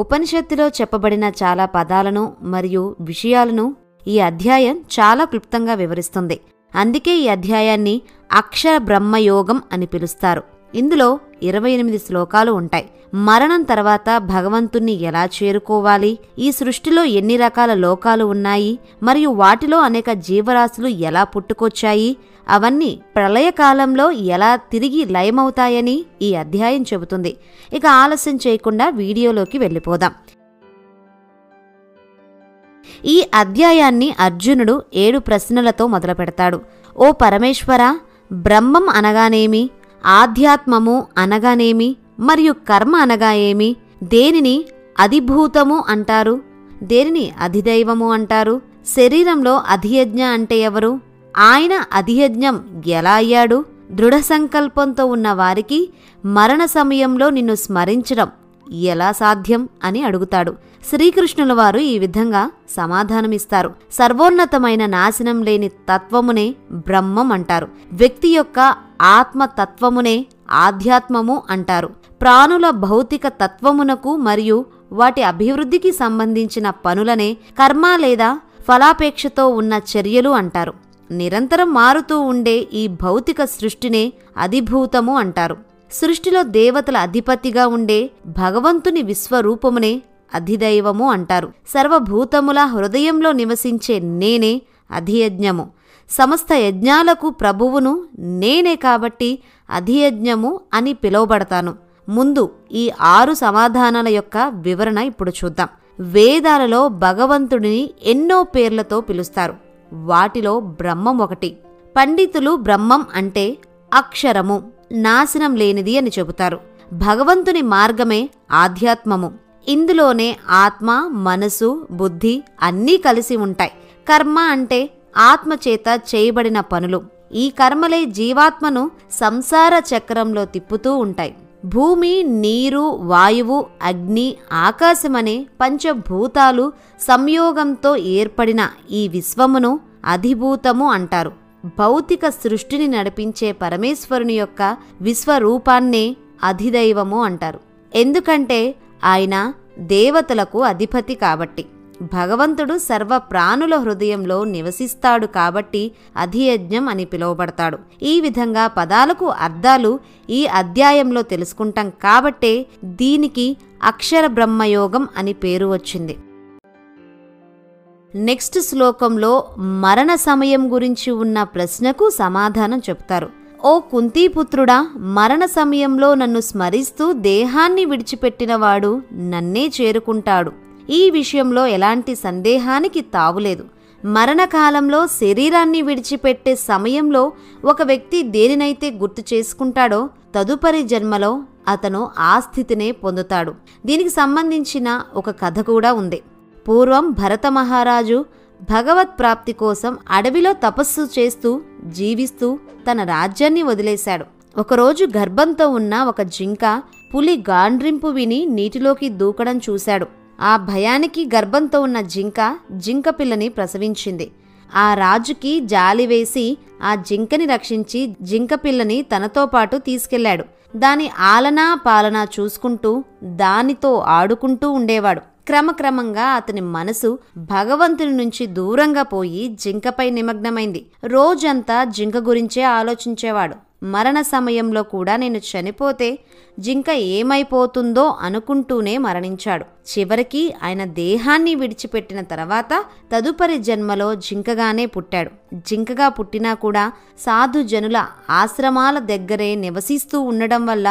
ఉపనిషత్తులో చెప్పబడిన చాలా పదాలను మరియు విషయాలను ఈ అధ్యాయం చాలా క్లుప్తంగా వివరిస్తుంది. అందుకే ఈ అధ్యాయాన్ని అక్షర బ్రహ్మయోగం అని పిలుస్తారు. ఇందులో ఇరవై ఎనిమిది శ్లోకాలు ఉంటాయి. మరణం తర్వాత భగవంతుణ్ణి ఎలా చేరుకోవాలి? ఈ సృష్టిలో ఎన్ని రకాల లోకాలు ఉన్నాయి? మరియు వాటిలో అనేక జీవరాశులు ఎలా పుట్టుకొచ్చాయి? అవన్నీ ప్రళయకాలంలో ఎలా తిరిగి లయమవుతాయని ఈ అధ్యాయం చెబుతుంది. ఇక ఆలస్యం చేయకుండా వీడియోలోకి వెళ్ళిపోదాం. ఈ అధ్యాయాన్ని అర్జునుడు ఏడు ప్రశ్నలతో మొదలుపెడతాడు. ఓ పరమేశ్వర బ్రహ్మం అనగానేమి? ఆధ్యాత్మము అనగానేమి? మరియు కర్మ అనగా ఏమి దేనిని అధిభూతము అంటారు? దేనిని అధిదైవము అంటారు? శరీరంలో అధియజ్ఞ అంటే ఎవరు? ఆయన అధియజ్ఞం ఎలా అయ్యాడు? దృఢ సంకల్పంతో ఉన్న వారికి మరణ సమయంలో నిన్ను స్మరించడం ఎలా సాధ్యం అని అడుగుతాడు. శ్రీకృష్ణుల వారు ఈ విధంగా సమాధానమిస్తారు. సర్వోన్నతమైన నాశనం లేని తత్వమునే బ్రహ్మం అంటారు. వ్యక్తి యొక్క ఆత్మతత్వమునే ఆధ్యాత్మము అంటారు. ప్రాణుల భౌతిక తత్వమునకు మరియు వాటి అభివృద్ధికి సంబంధించిన పనులనే కర్మ లేదా ఫలాపేక్షతో ఉన్న చర్యలు అంటారు. నిరంతరం మారుతూ ఉండే ఈ భౌతిక సృష్టినే అధిభూతము అంటారు. సృష్టిలో దేవతల అధిపతిగా ఉండే భగవంతుని విశ్వరూపమునే అధిదైవము అంటారు. సర్వభూతముల హృదయంలో నివసించే నేనే అధియజ్ఞము. సమస్త యజ్ఞాలకు ప్రభువును నేనే కాబట్టి అధియజ్ఞము అని పిలువబడతాను. ముందు ఈ ఆరు సమాధానాల యొక్క వివరణ ఇప్పుడు చూద్దాం. వేదాలలో భగవంతుడిని ఎన్నో పేర్లతో పిలుస్తారు. వాటిలో బ్రహ్మం ఒకటి. పండితులు బ్రహ్మం అంటే అక్షరము నాశనం లేనిది అని చెబుతారు. భగవంతుని మార్గమే ఆధ్యాత్మము. ఇందులోనే ఆత్మ మనసు బుద్ధి అన్నీ కలిసి ఉంటాయి. కర్మ అంటే ఆత్మ చేత చేయబడిన పనులు. ఈ కర్మలే జీవాత్మను సంసార చక్రంలో తిప్పుతూ ఉంటాయి. భూమి నీరు వాయువు అగ్ని ఆకాశమనే పంచభూతాలు సంయోగంతో ఏర్పడిన ఈ విశ్వమును అధిభూతము అంటారు. భౌతిక సృష్టిని నడిపించే పరమేశ్వరుని యొక్క విశ్వరూపాన్నే అధిదైవము అంటారు. ఎందుకంటే ఆయన దేవతలకు అధిపతి కాబట్టి. భగవంతుడు సర్వ ప్రాణుల హృదయంలో నివసిస్తాడు కాబట్టి అధియజ్ఞం అని పిలువబడతాడు. ఈ విధంగా పదాలకు అర్థాలు ఈ అధ్యాయంలో తెలుసుకుంటాం కాబట్టే దీనికి అక్షర బ్రహ్మయోగం అని పేరు వచ్చింది. నెక్స్ట్ శ్లోకంలో మరణ సమయం గురించి ఉన్న ప్రశ్నకు సమాధానం చెప్తారు. ఓ కుంతీపుత్రుడా మరణ సమయంలో నన్ను స్మరిస్తూ దేహాన్ని విడిచిపెట్టినవాడు నన్నే చేరుకుంటాడు. ఈ విషయంలో ఎలాంటి సందేహానికి తావులేదు. మరణకాలంలో శరీరాన్ని విడిచిపెట్టే సమయంలో ఒక వ్యక్తి దేనినైతే గుర్తు చేసుకుంటాడో తదుపరి జన్మలో అతను ఆ స్థితినే పొందుతాడు. దీనికి సంబంధించిన ఒక కథ కూడా ఉంది. పూర్వం భరత మహారాజు భగవత్ ప్రాప్తి కోసం అడవిలో తపస్సు చేస్తూ జీవిస్తూ తన రాజ్యాన్ని వదిలేశాడు. ఒకరోజు గర్భంతో ఉన్న ఒక జింక పులి గాండ్రింపు విని నీటిలోకి దూకడం చూశాడు. ఆ భయానికి గర్భంతో ఉన్న జింక జింక పిల్లని ప్రసవించింది. ఆ రాజుకి జాలి వేసి ఆ జింకని రక్షించి జింక పిల్లని తనతో పాటు తీసుకెళ్ళాడు. దాని ఆలనా పాలనా చూసుకుంటూ దానితో ఆడుకుంటూ ఉండేవాడు. క్రమక్రమంగా అతని మనసు భగవంతుని నుంచి దూరంగా పోయి జింకపై నిమగ్నమైంది. రోజంతా జింక గురించే ఆలోచించేవాడు. మరణ సమయంలో కూడా నేను చనిపోతే జింక ఏమైపోతుందో అనుకుంటూనే మరణించాడు. చివరికి ఆయన దేహాన్ని విడిచిపెట్టిన తర్వాత తదుపరి జన్మలో జింకగానే పుట్టాడు. జింకగా పుట్టినా కూడా సాధు జనుల ఆశ్రమాల దగ్గరే నివసిస్తూ ఉండడం వల్ల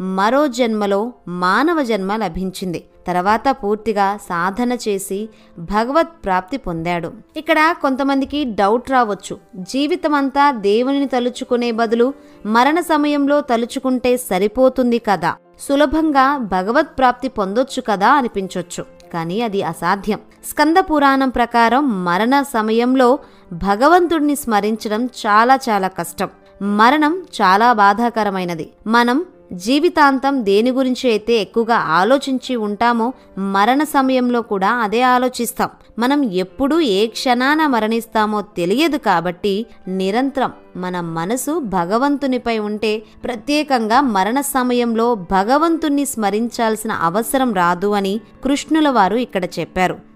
మరో జన్మలో మానవ జన్మ లభించింది. తర్వాత పూర్తిగా సాధన చేసి భగవత్ ప్రాప్తి పొందాడు. ఇక్కడ కొంతమందికి డౌట్ రావచ్చు. జీవితమంతా దేవునిని తలుచుకునే బదులు మరణ సమయంలో తలుచుకుంటే సరిపోతుంది కదా. సులభంగా భగవత్ ప్రాప్తి పొందొచ్చు కదా అనిపించొచ్చు. కానీ అది అసాధ్యం. స్కంద పురాణం ప్రకారం మరణ సమయంలో భగవంతుడిని స్మరించడం చాలా చాలా కష్టం. మరణం చాలా బాధాకరమైనది. మనం జీవితాంతం దేని గురించి అయితే ఎక్కువగా ఆలోచించి ఉంటామో మరణ సమయంలో కూడా అదే ఆలోచిస్తాం. మనం ఎప్పుడు ఏ క్షణాన మరణిస్తామో తెలియదు కాబట్టి నిరంతరం మన మనసు భగవంతునిపై ఉంటే ప్రత్యేకంగా మరణ సమయంలో భగవంతుణ్ణి స్మరించాల్సిన అవసరం రాదు అని కృష్ణుల వారు ఇక్కడ చెప్పారు.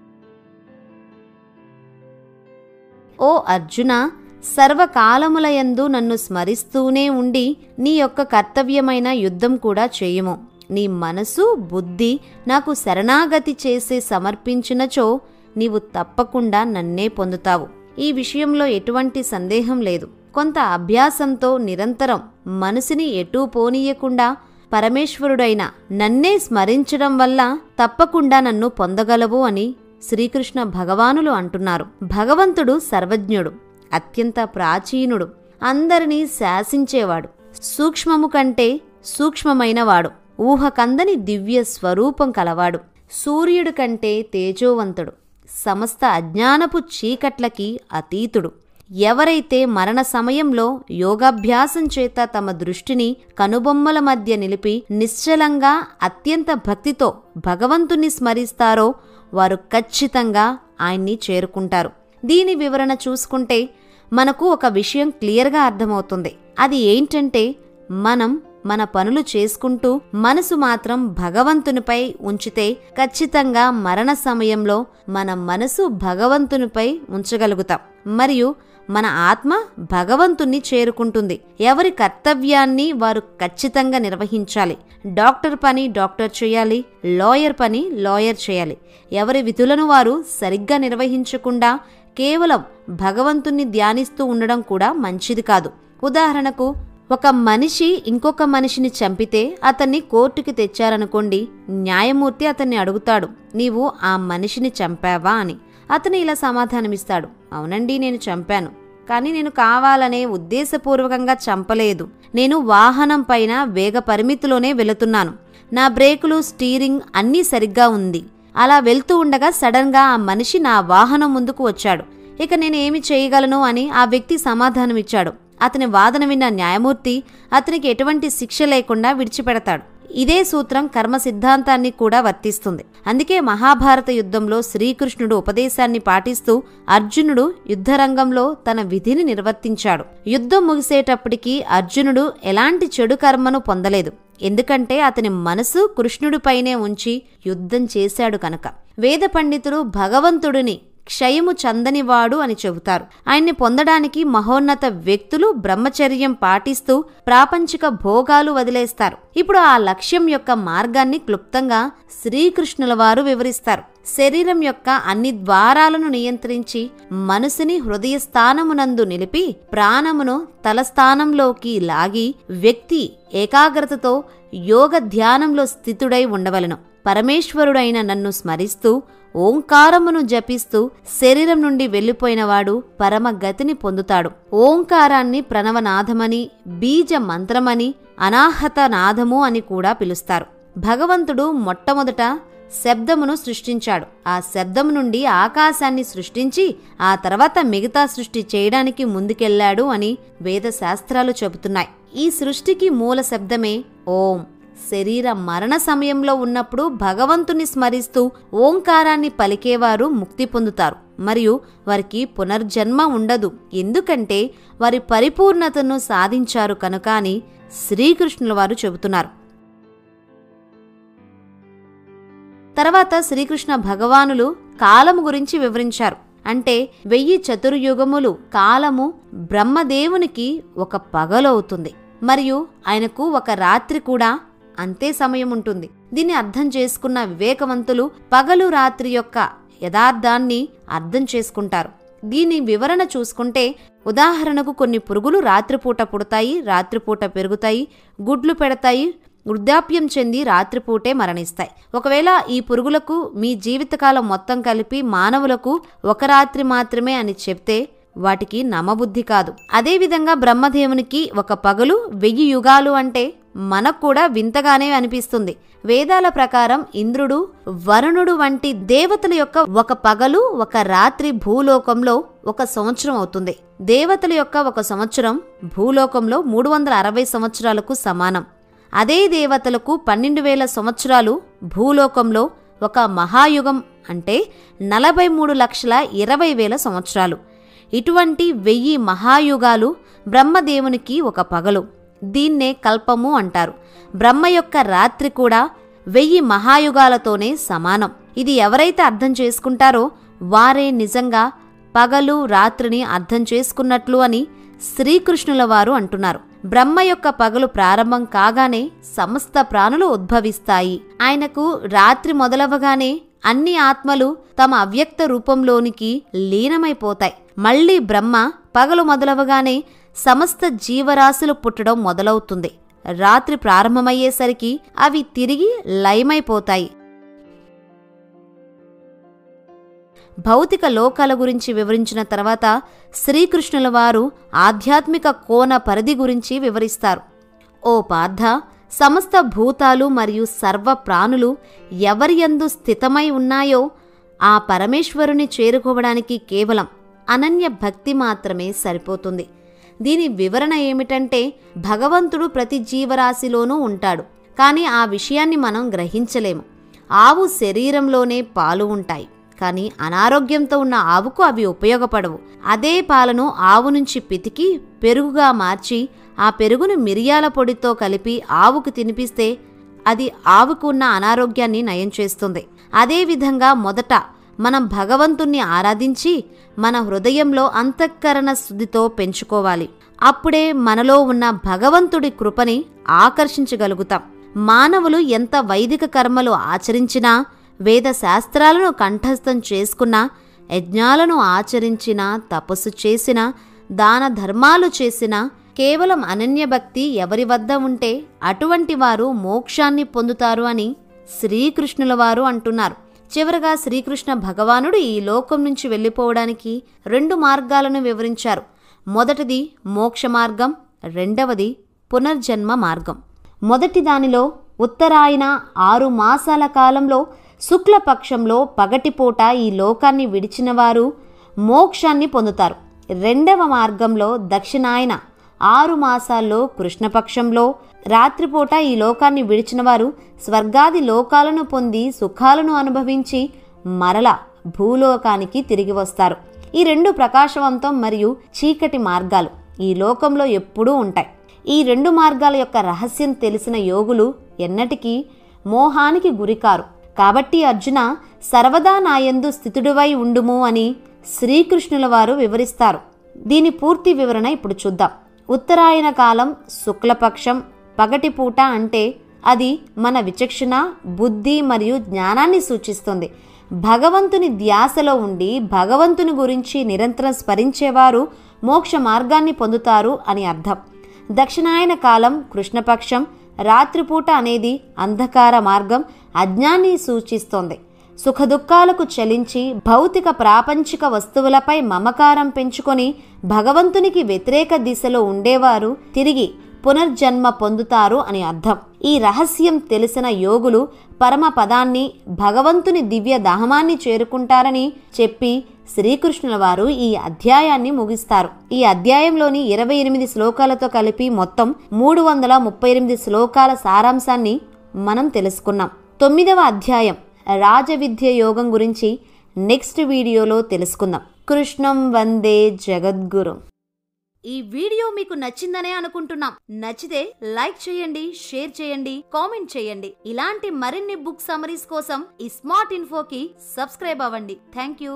ఓ అర్జున సర్వకాలములయందు నన్ను స్మరిస్తూనే ఉండి నీ యొక్క కర్తవ్యమైన యుద్ధం కూడా చేయుము. నీ మనసు బుద్ధి నాకు శరణాగతి చేసే సమర్పించినచో నీవు తప్పకుండా నన్నే పొందుతావు. ఈ విషయంలో ఎటువంటి సందేహం లేదు. కొంత అభ్యాసంతో నిరంతరం మనసుని ఎటూ పోనీయకుండా పరమేశ్వరుడైన నన్నే స్మరించడం వల్ల తప్పకుండా నన్ను పొందగలవు అని శ్రీకృష్ణ భగవానులు అంటున్నారు. భగవంతుడు సర్వజ్ఞుడు. అత్యంత ప్రాచీనుడు. అందరినీ శాసించేవాడు. సూక్ష్మము కంటే సూక్ష్మమైనవాడు. ఊహకందని దివ్య స్వరూపం కలవాడు. సూర్యుడు కంటే తేజోవంతుడు. సమస్త అజ్ఞానపు చీకట్లకి అతీతుడు. ఎవరైతే మరణ సమయంలో యోగాభ్యాసం చేత తమ దృష్టిని కనుబొమ్మల మధ్య నిలిపి నిశ్చలంగా అత్యంత భక్తితో భగవంతుని స్మరిస్తారో వారు ఖచ్చితంగా ఆయన్ని చేరుకుంటారు. దీని వివరణ చూసుకుంటే మనకు ఒక విషయం క్లియర్గా అర్థమవుతుంది. అది ఏంటంటే మనం మన పనులు చేసుకుంటూ మనసు మాత్రం భగవంతునిపై ఉంచితే ఖచ్చితంగా మరణ సమయంలో మన మనసు భగవంతునిపై ఉంచగలుగుతాం. మరియు మన ఆత్మ భగవంతుణ్ణి చేరుకుంటుంది. ఎవరి కర్తవ్యాన్ని వారు ఖచ్చితంగా నిర్వహించాలి. డాక్టర్ పని డాక్టర్ చేయాలి లాయర్ పని లాయర్ చేయాలి. ఎవరి విధులను వారు సరిగ్గా నిర్వహించకుండా కేవలం భగవంతుణ్ణి ధ్యానిస్తూ ఉండడం కూడా మంచిది కాదు. ఉదాహరణకు ఒక మనిషి ఇంకొక మనిషిని చంపితే అతన్ని కోర్టుకి తెచ్చారనుకోండి న్యాయమూర్తి అతన్ని అడుగుతాడు నీవు ఆ మనిషిని చంపావా? అని. అతను ఇలా సమాధానమిస్తాడు అవునండి నేను చంపాను కానీ నేను కావాలనే ఉద్దేశపూర్వకంగా చంపలేదు. నేను వాహనం పైన వేగ పరిమితిలోనే వెళుతున్నాను. నా బ్రేకులు స్టీరింగ్ అన్నీ సరిగ్గా ఉంది. అలా వెళ్తూ ఉండగా సడన్గా ఆ మనిషి నా వాహనం ముందుకు వచ్చాడు. ఇక నేను ఏమి చేయగలను అని ఆ వ్యక్తి సమాధానమిచ్చాడు. అతని వాదన విన్న న్యాయమూర్తి అతనికి ఎటువంటి శిక్ష లేకుండా విడిచిపెడతాడు. ఇదే సూత్రం కర్మ సిద్ధాంతాన్ని కూడా వర్తిస్తుంది. అందుకే మహాభారత యుద్ధంలో శ్రీకృష్ణుడు ఉపదేశాన్ని పాటిస్తూ అర్జునుడు యుద్ధరంగంలో తన విధిని నిర్వర్తించాడు. యుద్ధం ముగిసేటప్పటికీ అర్జునుడు ఎలాంటి చెడు కర్మను పొందలేదు. ఎందుకంటే అతని మనసు కృష్ణుడిపైనే ఉంచి యుద్ధం చేశాడు కనుక. వేద పండితుడు భగవంతుడిని క్షయము చందనివాడు అని చెబుతారు. ఆయన్ని పొందడానికి మహోన్నత వ్యక్తులు బ్రహ్మచర్యం పాటిస్తూ ప్రాపంచిక భోగాలు వదిలేస్తారు. ఇప్పుడు ఆ లక్ష్యం యొక్క మార్గాన్ని క్లుప్తంగా శ్రీకృష్ణుల వారు వివరిస్తారు. శరీరం యొక్క అన్ని ద్వారాలను నియంత్రించి మనసుని హృదయ స్థానమునందు నిలిపి ప్రాణమును తలస్థానంలోకి లాగి వ్యక్తి ఏకాగ్రతతో యోగ ధ్యానంలో స్థితుడై ఉండవలను. పరమేశ్వరుడైన నన్ను స్మరిస్తూ ఓంకారమును జపిస్తూ శరీరం నుండి వెళ్ళిపోయినవాడు పరమగతిని పొందుతాడు. ఓంకారాన్ని ప్రణవనాథమని బీజ మంత్రమని అనాహత నాదము అని కూడా పిలుస్తారు. భగవంతుడు మొట్టమొదట శబ్దమును సృష్టించాడు. ఆ శబ్దము నుండి ఆకాశాన్ని సృష్టించి ఆ తర్వాత మిగతా సృష్టి చేయడానికి ముందుకెళ్ళాడు అని వేదశాస్త్రాలు చెబుతున్నాయి. ఈ సృష్టికి మూల శబ్దమే ఓం. శరీర మరణ సమయంలో ఉన్నప్పుడు భగవంతుని స్మరిస్తూ ఓంకారాన్ని పలికేవారు ముక్తి పొందుతారు. మరియు వారికి పునర్జన్మ ఉండదు. ఎందుకంటే వారి పరిపూర్ణతను సాధించారు కనుక అని శ్రీకృష్ణుల వారు చెబుతున్నారు. తర్వాత శ్రీకృష్ణ భగవానులు కాలము గురించి వివరించారు. అంటే వెయ్యి చతుర్యుగములు కాలము బ్రహ్మదేవునికి ఒక పగలవుతుంది. మరియు ఆయనకు ఒక రాత్రి కూడా అంతే సమయం ఉంటుంది దీన్ని అర్థం చేసుకున్న వివేకవంతులు పగలు రాత్రి యొక్క యథార్థాన్ని అర్థం చేసుకుంటారు. దీని వివరణ చూసుకుంటే ఉదాహరణకు కొన్ని పురుగులు రాత్రిపూట పుడతాయి రాత్రిపూట పెరుగుతాయి గుడ్లు పెడతాయి వృద్ధాప్యం చెంది రాత్రిపూటే మరణిస్తాయి. ఒకవేళ ఈ పురుగులకు మీ జీవితకాలం మొత్తం కలిపి మానవులకు ఒక రాత్రి మాత్రమే అని చెప్తే వాటికి నమ్మబుద్ధి కాదు. అదేవిధంగా బ్రహ్మదేవునికి ఒక పగలు వెయ్యి యుగాలు అంటే మనకు కూడా వింతగానే అనిపిస్తుంది. వేదాల ప్రకారం ఇంద్రుడు వరుణుడు వంటి దేవతల యొక్క ఒక పగలు ఒక రాత్రి భూలోకంలో ఒక సంవత్సరం అవుతుంది. దేవతల యొక్క ఒక సంవత్సరం భూలోకంలో మూడు వందల అరవై సంవత్సరాలకు సమానం. అదే దేవతలకు పన్నెండు వేల సంవత్సరాలు భూలోకంలో ఒక మహాయుగం అంటే నలభై మూడు లక్షల ఇరవై వేల సంవత్సరాలు. ఇటువంటి వెయ్యి మహాయుగాలు బ్రహ్మదేవునికి ఒక పగలు. దీన్నే కల్పము అంటారు. బ్రహ్మ యొక్క రాత్రి కూడా వెయ్యి మహాయుగాలతోనే సమానం. ఇది ఎవరైతే అర్థం చేసుకుంటారో వారే నిజంగా పగలు రాత్రిని అర్థం చేసుకున్నట్లు అని శ్రీకృష్ణుల వారు అంటున్నారు. బ్రహ్మ యొక్క పగలు ప్రారంభం కాగానే సమస్త ప్రాణులు ఉద్భవిస్తాయి. ఆయనకు రాత్రి మొదలవగానే అన్ని ఆత్మలు తమ అవ్యక్త రూపంలోనికి లీనమైపోతాయి. మళ్ళీ బ్రహ్మ పగలు మొదలవగానే సమస్త జీవరాశులు పుట్టడం మొదలవుతుంది. రాత్రి ప్రారంభమయ్యేసరికి అవి తిరిగి లయమైపోతాయి. భౌతిక లోకాల గురించి వివరించిన తర్వాత శ్రీకృష్ణుల వారు ఆధ్యాత్మిక కోణ పరిధి గురించి వివరిస్తారు. ఓ పార్థ సమస్త భూతాలు మరియు సర్వ ప్రాణులు ఎవరియందు స్థితమై ఉన్నాయో ఆ పరమేశ్వరుని చేరుకోవడానికి కేవలం అనన్య భక్తి మాత్రమే సరిపోతుంది. దీని వివరణ ఏమిటంటే భగవంతుడు ప్రతి జీవరాశిలోనూ ఉంటాడు. కానీ ఆ విషయాన్ని మనం గ్రహించలేము. ఆవు శరీరంలోనే పాలు ఉంటాయి. కానీ అనారోగ్యంతో ఉన్న ఆవుకు అవి ఉపయోగపడవు. అదే పాలను ఆవు నుంచి పితికి పెరుగుగా మార్చి ఆ పెరుగును మిరియాల పొడితో కలిపి ఆవుకు తినిపిస్తే అది ఆవుకు ఉన్న అనారోగ్యాన్ని నయం చేస్తుంది. అదేవిధంగా మొదట మనం భగవంతుణ్ణి ఆరాధించి మన హృదయంలో అంతఃకరణ శుద్ధితో పెంచుకోవాలి. అప్పుడే మనలో ఉన్న భగవంతుడి కృపని ఆకర్షించగలుగుతాం. మానవులు ఎంత వైదిక కర్మలు ఆచరించినా వేద శాస్త్రాలను కంఠస్థం చేసుకున్నా యజ్ఞాలను ఆచరించినా తపస్సు చేసినా దాన ధర్మాలు చేసినా కేవలం అనన్యభక్తి ఎవరి వద్ద ఉంటే అటువంటి వారు మోక్షాన్ని పొందుతారు అని శ్రీకృష్ణుల వారు అంటున్నారు. చివరగా శ్రీకృష్ణ భగవానుడు ఈ లోకం నుంచి వెళ్ళిపోవడానికి రెండు మార్గాలను వివరించారు. మొదటిది మోక్ష మార్గం రెండవది పునర్జన్మ మార్గం. మొదటి దానిలో ఉత్తరాయణ ఆరు మాసాల కాలంలో శుక్లపక్షంలో పగటిపూట ఈ లోకాన్ని విడిచిన వారు మోక్షాన్ని పొందుతారు. రెండవ మార్గంలో దక్షిణాయన ఆరు మాసాల్లో కృష్ణపక్షంలో రాత్రిపూట ఈ లోకాన్ని విడిచిన వారు స్వర్గాది లోకాలను పొంది సుఖాలను అనుభవించి మరల భూలోకానికి తిరిగి వస్తారు. ఈ రెండు ప్రకాశవంతం మరియు చీకటి మార్గాలు ఈ లోకంలో ఎప్పుడూ ఉంటాయి. ఈ రెండు మార్గాల యొక్క రహస్యం తెలిసిన యోగులు ఎన్నటికీ మోహానికి గురికారు. కాబట్టి అర్జున సర్వదా నాయందు స్థితుడివై ఉండుము అని శ్రీకృష్ణుల వారు వివరిస్తారు. దీని పూర్తి వివరణ ఇప్పుడు చూద్దాం. ఉత్తరాయణ కాలం శుక్లపక్షం పగటిపూట అంటే అది మన విచక్షణ బుద్ధి మరియు జ్ఞానాన్ని సూచిస్తుంది. భగవంతుని ధ్యాసలో ఉండి భగవంతుని గురించి నిరంతరం స్మరించేవారు మోక్ష మార్గాన్ని పొందుతారు అని అర్థం. దక్షిణాయన కాలం కృష్ణపక్షం రాత్రిపూట అనేది అంధకార మార్గం అజ్ఞాన్ని సూచిస్తోంది. సుఖదుఖాలకు చలించి భౌతిక ప్రాపంచిక వస్తువులపై మమకారం పెంచుకొని భగవంతునికి వ్యతిరేక దిశలో ఉండేవారు తిరిగి పునర్జన్మ పొందుతారు అని అర్థం. ఈ రహస్యం తెలిసిన యోగులు పరమ పదాన్ని భగవంతుని దివ్య దాహమాన్ని చేరుకుంటారని చెప్పి శ్రీకృష్ణుల వారు ఈ అధ్యాయాన్ని ముగిస్తారు. ఈ అధ్యాయంలోని ఇరవై ఎనిమిది శ్లోకాలతో కలిపి మొత్తం మూడు వందల ముప్పై ఎనిమిది శ్లోకాల సారాంశాన్ని మనం తెలుసుకున్నాం. తొమ్మిదవ అధ్యాయం రాజవిద్య యోగం గురించి నెక్స్ట్ వీడియోలో తెలుసుకుందాం. కృష్ణం వందే జగద్గురు. ఈ వీడియో మీకు నచ్చిందనే అనుకుంటున్నాం. నచ్చితే లైక్ చేయండి షేర్ చేయండి కామెంట్ చేయండి. ఇలాంటి మరిన్ని బుక్ సమరీస్ కోసం ఈ స్మార్ట్ ఇన్ఫోకి సబ్స్క్రైబ్ అవ్వండి. Thank you